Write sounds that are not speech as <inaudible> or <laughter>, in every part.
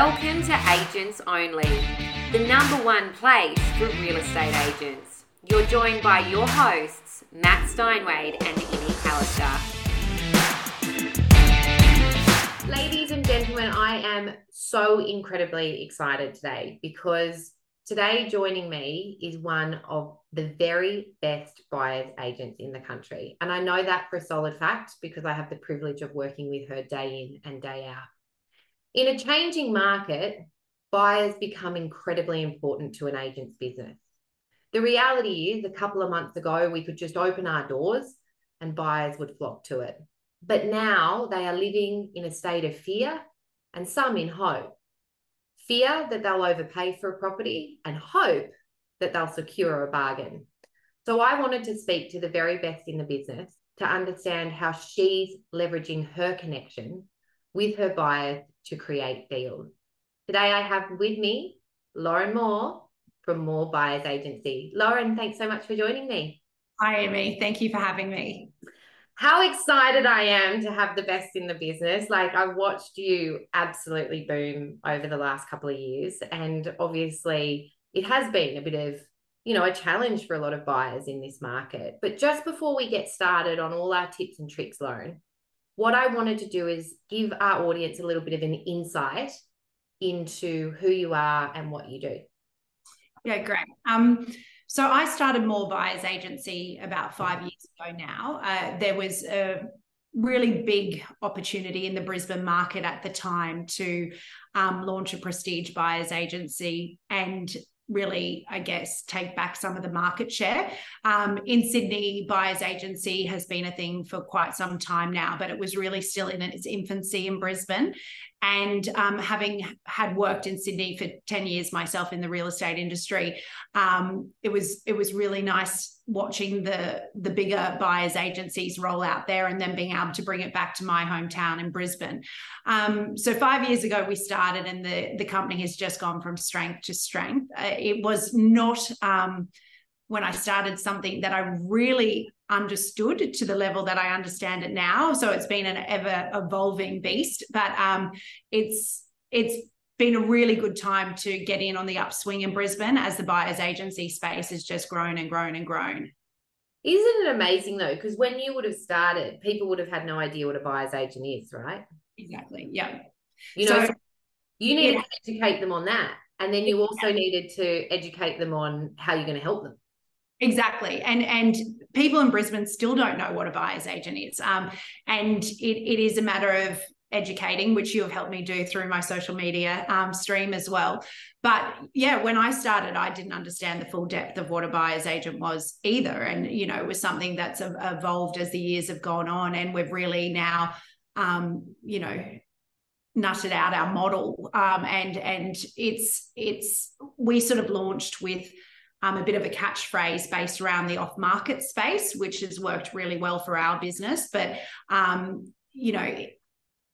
Welcome to Agents Only, the number one place for real estate agents. You're joined by your hosts, Matt Steinwade and Amy Callister. Ladies and gentlemen, I am so incredibly excited today because today joining me is one of the very best buyers agents in the country. And I know that for a solid fact because I have the privilege of working with her day in and day out. In a changing market, buyers become incredibly important to an agent's business. The reality is, a couple of months ago, we could just open our doors and buyers would flock to it. But now they are living in a state of fear and some in hope. Fear that they'll overpay for a property and hope that they'll secure a bargain. So I wanted to speak to the very best in the business to understand how she's leveraging her connection with her buyers to create deals. Today I have with me Lauren Moore from Moore Buyers Agency. Lauren, thanks so much for joining me. Hi, Amy. Thank you for having me. How excited I am to have the best in the business. Like, I've watched you absolutely boom over the last couple of years. And obviously, it has been a bit of, you know, a challenge for a lot of buyers in this market. But just before we get started on all our tips and tricks, Lauren, what I wanted to do is give our audience a little bit of an insight into who you are and what you do. Yeah, great. Um, so I started Moore Buyers Agency about five years ago now. Uh, there was a really big opportunity in the Brisbane market at the time to um, launch a prestige buyers agency and really, I guess, take back some of the market share. Um, in Sydney, buyers agency has been a thing for quite some time now, but it was really still in its infancy in Brisbane. And um, having had worked in Sydney for 10 years myself in the real estate industry, um, it was it was really nice watching the the bigger buyers agencies roll out there and then being able to bring it back to my hometown in Brisbane. Um, so five years ago we started, and the the company has just gone from strength to strength. Uh, it was not um, when I started something that I really understood to the level that I understand it now. So it's been an ever evolving beast, but um, it's it's been a really good time to get in on the upswing in Brisbane as the buyers agency space has just grown and grown and grown. Isn't it amazing though? Because when you would have started, people would have had no idea what a buyer's agent is, right? Exactly. Yeah. You know, so, you needed yeah. to educate them on that. And then you also needed to educate them on how you're going to help them. Exactly. And and people in Brisbane still don't know what a buyer's agent is. Um, and it, it is a matter of educating, which you have helped me do through my social media um, stream as well. But yeah, when I started, I didn't understand the full depth of what a buyer's agent was either. And, you know, it was something that's evolved as the years have gone on. And we've really now, um, you know, nutted out our model. Um, and and it's it's we sort of launched with um, a bit of a catchphrase based around the off market space, which has worked really well for our business. But, um, you know,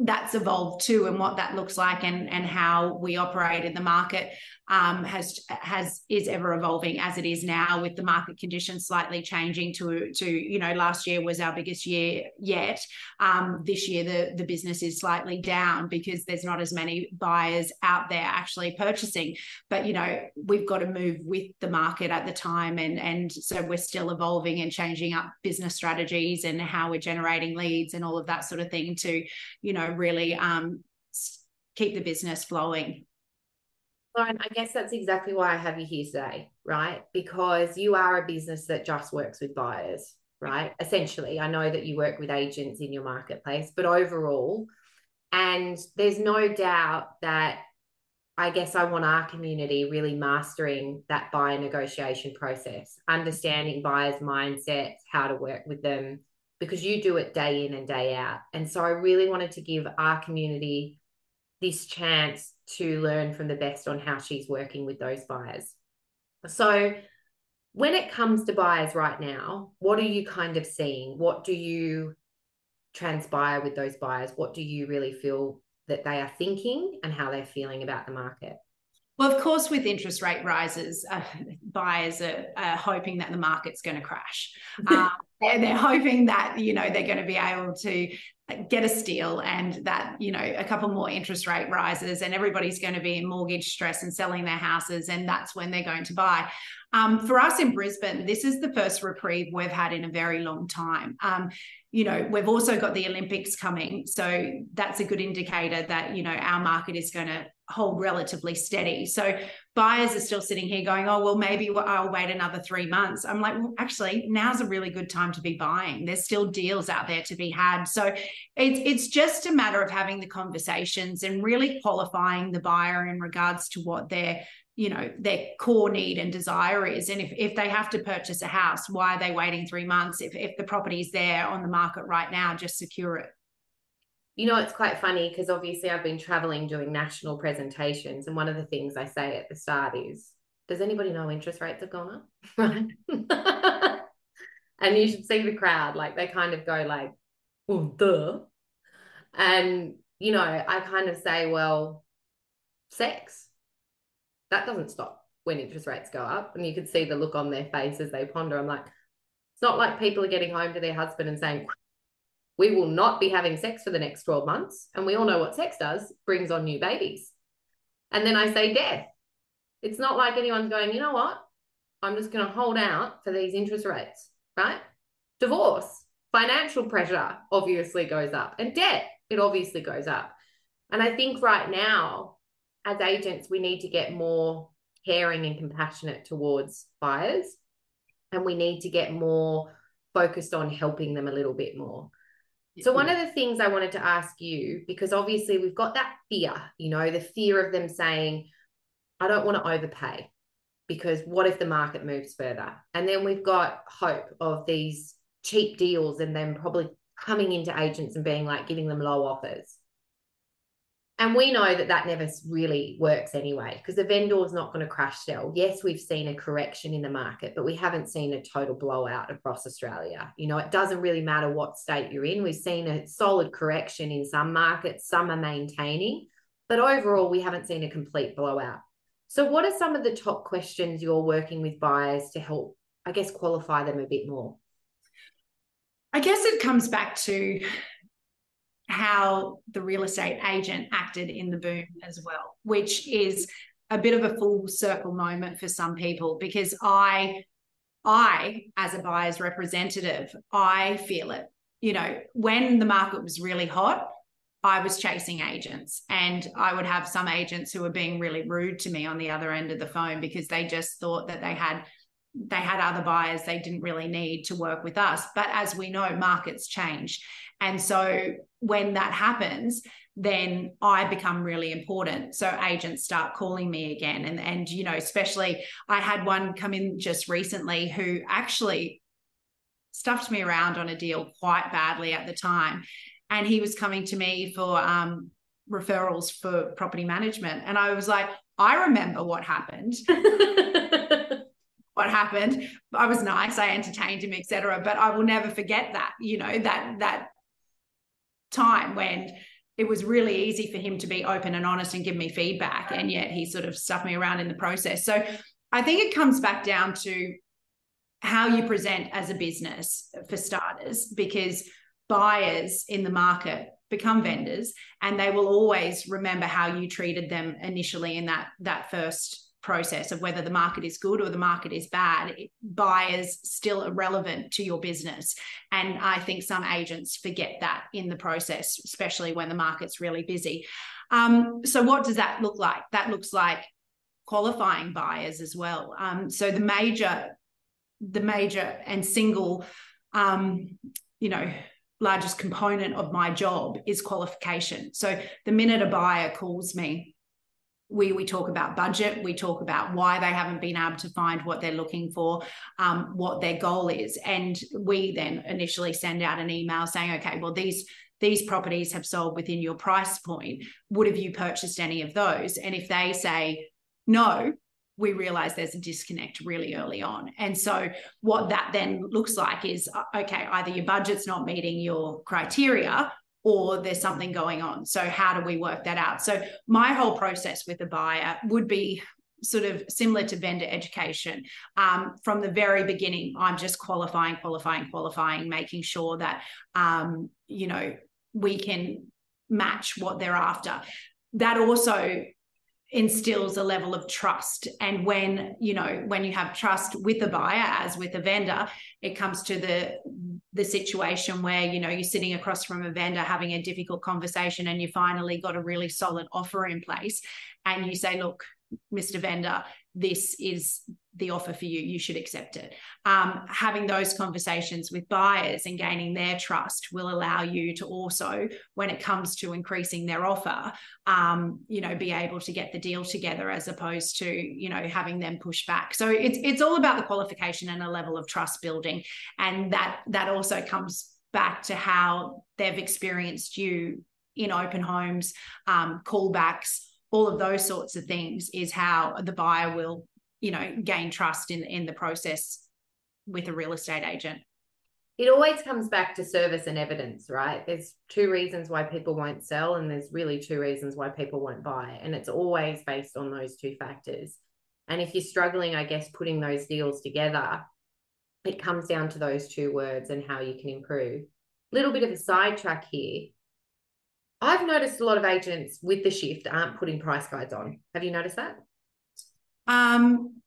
that's evolved too and what that looks like and and how we operate in the market um, has has is ever evolving as it is now with the market conditions slightly changing to to you know last year was our biggest year yet. Um, this year the the business is slightly down because there's not as many buyers out there actually purchasing. But you know we've got to move with the market at the time and and so we're still evolving and changing up business strategies and how we're generating leads and all of that sort of thing to you know really um, keep the business flowing Lauren, I guess that's exactly why I have you here today, right? Because you are a business that just works with buyers, right? Essentially, I know that you work with agents in your marketplace, but overall, and there's no doubt that I guess I want our community really mastering that buyer negotiation process, understanding buyers' mindsets, how to work with them, because you do it day in and day out. And so I really wanted to give our community this chance to learn from the best on how she's working with those buyers. So, when it comes to buyers right now, what are you kind of seeing? What do you transpire with those buyers? What do you really feel that they are thinking and how they're feeling about the market? Well, of course, with interest rate rises, uh, buyers are, are, hoping that the market's going to crash. <laughs> Um, they're, they're hoping that you know they're going to be able to get a steal and that you know a couple more interest rate rises and everybody's going to be in mortgage stress and selling their houses and that's when they're going to buy um, for us in brisbane this is the first reprieve we've had in a very long time um, you know we've also got the olympics coming so that's a good indicator that you know our market is going to hold relatively steady. So buyers are still sitting here going, oh, well, maybe I'll wait another three months. I'm like, well, actually, now's a really good time to be buying. There's still deals out there to be had. So it's it's just a matter of having the conversations and really qualifying the buyer in regards to what their you know their core need and desire is and if, if they have to purchase a house why are they waiting three months if, if the property is there on the market right now just secure it you know, it's quite funny because obviously I've been traveling doing national presentations. And one of the things I say at the start is, does anybody know interest rates have gone up? Right. <laughs> and you should see the crowd, like they kind of go like, well, duh. And, you know, I kind of say, well, sex, that doesn't stop when interest rates go up. And you can see the look on their face as they ponder. I'm like, it's not like people are getting home to their husband and saying, we will not be having sex for the next 12 months. And we all know what sex does brings on new babies. And then I say death. It's not like anyone's going, you know what? I'm just going to hold out for these interest rates, right? Divorce, financial pressure obviously goes up, and debt, it obviously goes up. And I think right now, as agents, we need to get more caring and compassionate towards buyers. And we need to get more focused on helping them a little bit more. So, one of the things I wanted to ask you, because obviously we've got that fear, you know, the fear of them saying, I don't want to overpay because what if the market moves further? And then we've got hope of these cheap deals and then probably coming into agents and being like giving them low offers. And we know that that never really works anyway, because the vendor is not going to crash sell. Yes, we've seen a correction in the market, but we haven't seen a total blowout across Australia. You know, it doesn't really matter what state you're in. We've seen a solid correction in some markets, some are maintaining, but overall, we haven't seen a complete blowout. So, what are some of the top questions you're working with buyers to help, I guess, qualify them a bit more? I guess it comes back to how the real estate agent acted in the boom as well, which is a bit of a full circle moment for some people because I I as a buyer's representative, I feel it. You know, when the market was really hot, I was chasing agents and I would have some agents who were being really rude to me on the other end of the phone because they just thought that they had they had other buyers they didn't really need to work with us but as we know markets change and so when that happens, then I become really important. So agents start calling me again. And, and, you know, especially I had one come in just recently who actually stuffed me around on a deal quite badly at the time. And he was coming to me for um, referrals for property management. And I was like, I remember what happened. <laughs> what happened. I was nice. I entertained him, etc. But I will never forget that. You know that that time when it was really easy for him to be open and honest and give me feedback and yet he sort of stuffed me around in the process so i think it comes back down to how you present as a business for starters because buyers in the market become vendors and they will always remember how you treated them initially in that that first process of whether the market is good or the market is bad, buyers still irrelevant to your business. And I think some agents forget that in the process, especially when the market's really busy. Um, so, what does that look like? That looks like qualifying buyers as well. Um, so, the major, the major and single, um, you know, largest component of my job is qualification. So, the minute a buyer calls me, we we talk about budget we talk about why they haven't been able to find what they're looking for um, what their goal is. And we then initially send out an email saying okay well these these properties have sold within your price point. Would have you purchased any of those? And if they say no we realize there's a disconnect really early on. And so, what that then looks like is uh, okay, either your budget's not meeting your criteria, or there's something going on. So, how do we work that out? So, my whole process with a buyer would be sort of similar to vendor education. Um, from the very beginning, I'm just qualifying, qualifying, qualifying, making sure that, um, you know, we can match what they're after. That also instills a level of trust. And when you know when you have trust with the buyer as with a vendor it comes to the the situation where you know you're sitting across from a vendor having a difficult conversation and you finally got a really solid offer in place and you say look mr vendor this is the offer for you. You should accept it. Um, having those conversations with buyers and gaining their trust will allow you to also when it comes to increasing their offer um, you know be able to get the deal together as opposed to you know having them push back. So it's it's all about the qualification and a level of trust building. And that that also comes back to how they've experienced you in open homes um, callbacks all of those sorts of things is how the buyer will you know gain trust in in the process with a real estate agent. It always comes back to service and evidence right? There's two reasons why people won't sell and there's really two reasons why people won't buy and it's always based on those two factors. And if you're struggling i guess putting those deals together it comes down to those two words and how you can improve. Little bit of a sidetrack here I've noticed a lot of agents with the shift aren't putting price guides on. Have you noticed that? Um,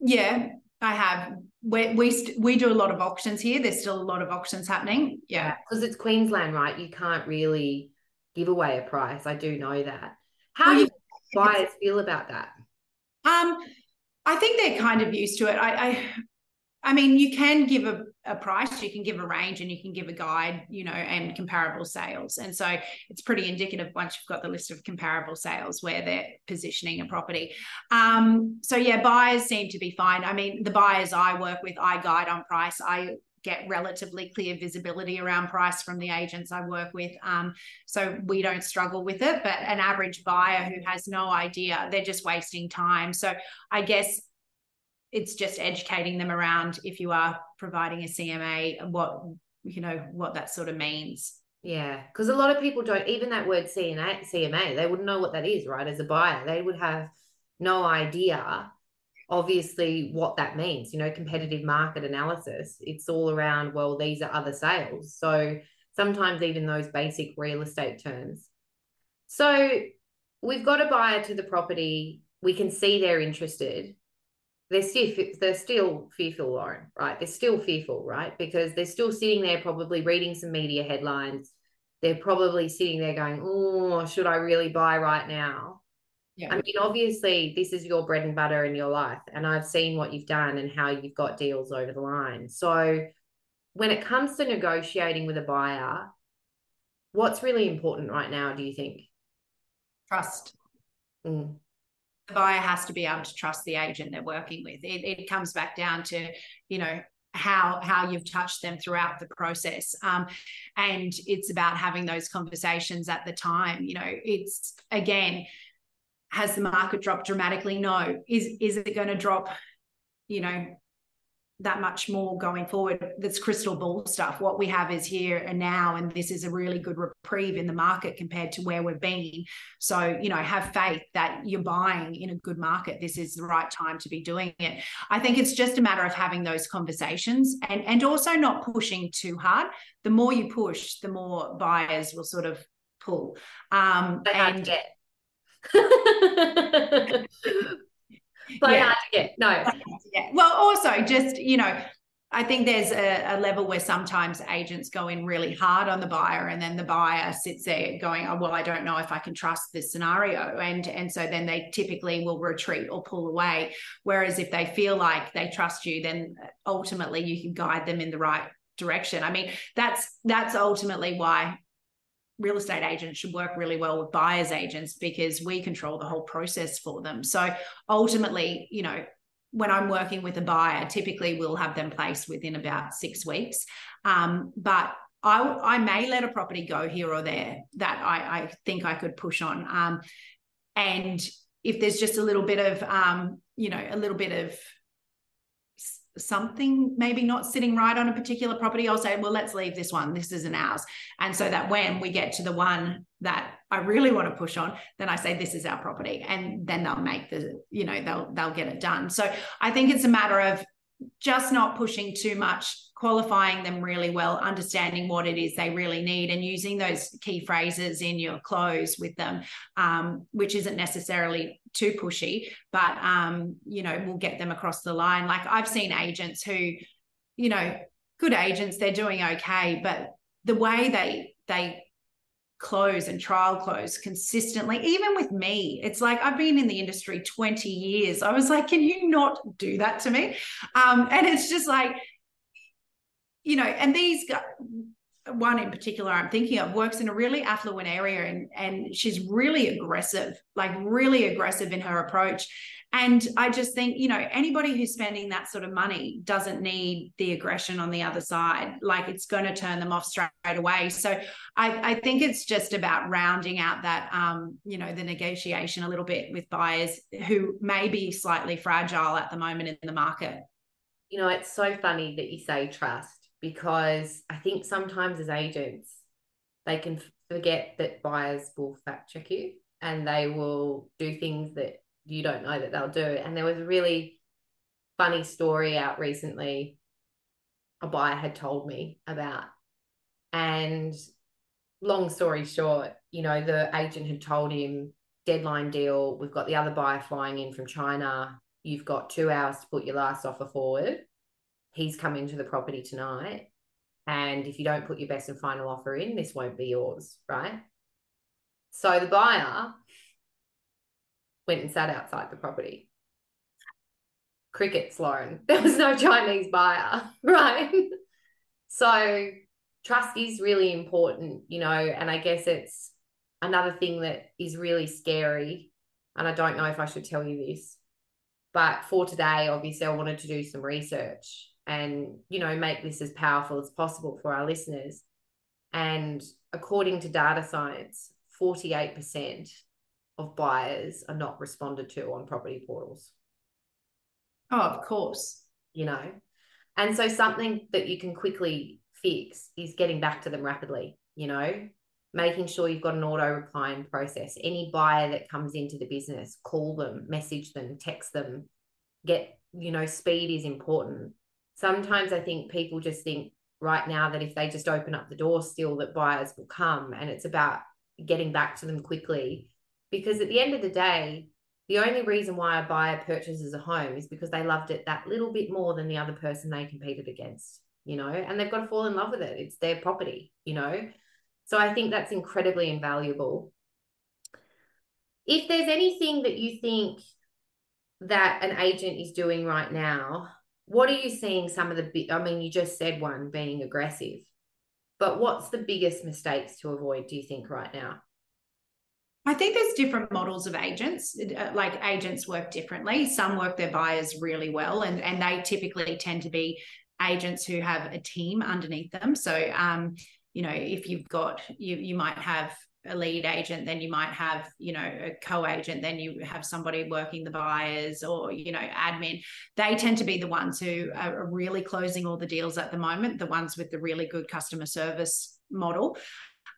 yeah, I have. We we st- we do a lot of auctions here. There's still a lot of auctions happening. Yeah, because it's Queensland, right? You can't really give away a price. I do know that. How well, do buyers feel about that? Um, I think they're kind of used to it. I, I I mean, you can give a, a price, you can give a range, and you can give a guide, you know, and comparable sales. And so it's pretty indicative once you've got the list of comparable sales where they're positioning a property. Um, so yeah, buyers seem to be fine. I mean, the buyers I work with, I guide on price. I get relatively clear visibility around price from the agents I work with. Um, so we don't struggle with it. But an average buyer who has no idea, they're just wasting time. So I guess it's just educating them around if you are providing a CMA, what you know what that sort of means. Yeah, because a lot of people don't even that word CNA, CMA, they wouldn't know what that is, right? As a buyer, they would have no idea, obviously, what that means. You know, competitive market analysis. It's all around. Well, these are other sales. So sometimes even those basic real estate terms. So we've got a buyer to the property. We can see they're interested they're still they're still fearful, Lauren, right? They're still fearful, right? Because they're still sitting there probably reading some media headlines. They're probably sitting there going, "Oh, should I really buy right now?" Yeah. I mean, obviously, this is your bread and butter in your life, and I've seen what you've done and how you've got deals over the line. So, when it comes to negotiating with a buyer, what's really important right now? Do you think? Trust. Mm the buyer has to be able to trust the agent they're working with. It, it comes back down to, you know, how how you've touched them throughout the process. Um, and it's about having those conversations at the time you know it's again has the market dropped dramatically? No. Is is it going to drop you know that much more going forward. That's crystal ball stuff. What we have is here and now, and this is a really good reprieve in the market compared to where we've been. So, you know, have faith that you're buying in a good market. This is the right time to be doing it. I think it's just a matter of having those conversations and and also not pushing too hard. The more you push, the more buyers will sort of pull. Um, and <laughs> play yeah. hard to get. No. Yeah. Well, also just, you know, I think there's a, a, level where sometimes agents go in really hard on the buyer, and then the buyer sits there going, "Oh, well, I don't know if I can trust this scenario," and and so then they typically will retreat or pull away. Whereas if they feel like they trust you, then ultimately you can guide them in the right direction. I mean, that's that's ultimately why real estate agents should work really well with buyers agents because we control the whole process for them. So ultimately, you know, when I'm working with a buyer, typically we'll have them placed within about six weeks. Um, but I, I may let a property go here or there that I, I think I could push on. Um, and if there's just a little bit of, um, you know, a little bit of something maybe not sitting right on a particular property, I'll say, well, let's leave this one. This isn't ours. And so that when we get to the one that I really want to push on, then I say, this is our property. And then they'll make the, you know, they'll they'll get it done. So I think it's a matter of just not pushing too much qualifying them really well, understanding what it is they really need, and using those key phrases in your close with them, um, which isn't necessarily too pushy, but um, you know, will get them across the line. Like I've seen agents who, you know, good agents, they're doing okay, but the way they they close and trial close consistently even with me. It's like i've been in the industry 20 years. I was like can you not do that to me? Um, and it's just like you know, and these one in particular I'm thinking of works in a really affluent area and and she's really aggressive, like really aggressive in her approach. And I just think, you know, anybody who's spending that sort of money doesn't need the aggression on the other side. Like it's going to turn them off straight away. So I, I think it's just about rounding out that, um, you know, the negotiation a little bit with buyers who may be slightly fragile at the moment in the market. You know, it's so funny that you say trust because I think sometimes as agents, they can forget that buyers will fact check you and they will do things that you don't know that they'll do. And there was a really funny story out recently a buyer had told me about. And long story short, you know, the agent had told him, deadline deal, we've got the other buyer flying in from China. You've got two hours to put your last offer forward he's come into the property tonight. And if you don't put your best and final offer in, this won't be yours, right? So the buyer went and sat outside the property. Crickets, Lauren. <laughs> There was no Chinese buyer, <laughs> right? so trust is really important, you know, and I guess it's another thing that is really scary. And I don't know if I should tell you this, but for today, obviously, I wanted to do some research and you know make this as powerful as possible for our listeners. And according to data science 48% of buyers are not responded to on property portals. Oh of course. You know? And so something that you can quickly fix is getting back to them rapidly you know? Making sure you've got an auto replying process. Any buyer that comes into the business call them message them text them get you know speed is important sometimes I think people just think right now that if they just open up the door still that buyers will come and it's about getting back to them quickly. Because at the end of the day the only reason why a buyer purchases a home is because they loved it that little bit more than the other person they competed against you know and they've got to fall in love with it. It's their property you know? So i think that's incredibly invaluable. If there's anything that you think that an agent is doing right now what are you seeing some of the big i mean you just said one being aggressive but what's the biggest mistakes to avoid do you think right now I think there's different models of agents. Uh, like agents work differently. Some work their buyers really well, and, and they typically tend to be agents who have a team underneath them. So, um, you know, if you've got you, you might have a lead agent then you might have you know a co-agent then you have somebody working the buyers or you know admin. They tend to be the ones who are really closing all the deals at the moment the ones with the really good customer service model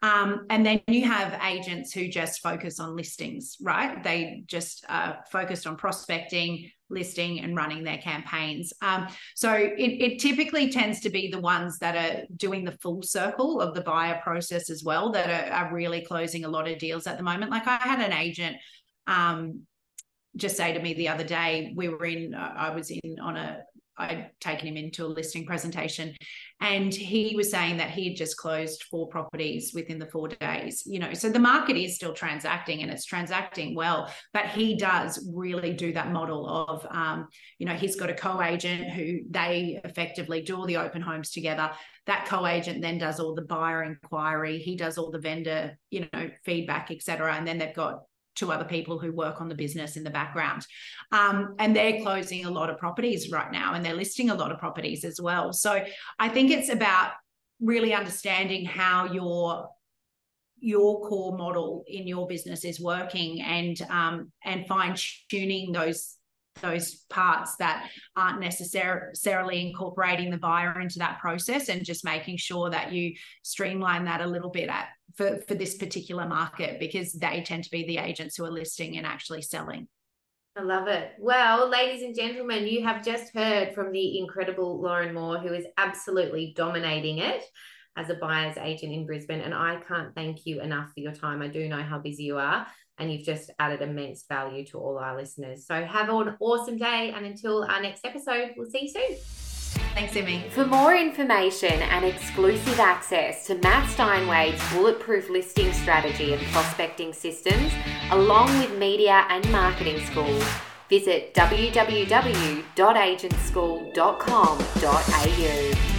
um, and then you have agents who just focus on listings, right? They just uh, focused on prospecting, listing, and running their campaigns. Um, so it, it typically tends to be the ones that are doing the full circle of the buyer process as well, that are, are really closing a lot of deals at the moment. Like I had an agent um, just say to me the other day, we were in, uh, I was in on a I'd taken him into a listing presentation and he was saying that he had just closed four properties within the four days you know. So the market is still transacting and it's transacting well but he does really do that model of um, you know he's got a co-agent who they effectively do all the open homes together. That co-agent then does all the buyer inquiry. He does all the vendor you know feedback etc and then they've got to other people who work on the business in the background. Um, and they're closing a lot of properties right now and they're listing a lot of properties as well. So I think it's about really understanding how your your core model in your business is working and um, and fine tuning those those parts that aren't necessarily incorporating the buyer into that process and just making sure that you streamline that a little bit at, for, for this particular market because they tend to be the agents who are listing and actually selling. I love it. Well, ladies and gentlemen, you have just heard from the incredible Lauren Moore, who is absolutely dominating it as a buyer's agent in Brisbane. And I can't thank you enough for your time. I do know how busy you are, and you've just added immense value to all our listeners. So have an awesome day. And until our next episode, we'll see you soon. Thanks, Emmy. For more information and exclusive access to Matt Steinway's bulletproof listing strategy and prospecting systems, along with media and marketing schools, visit www.agentschool.com.au.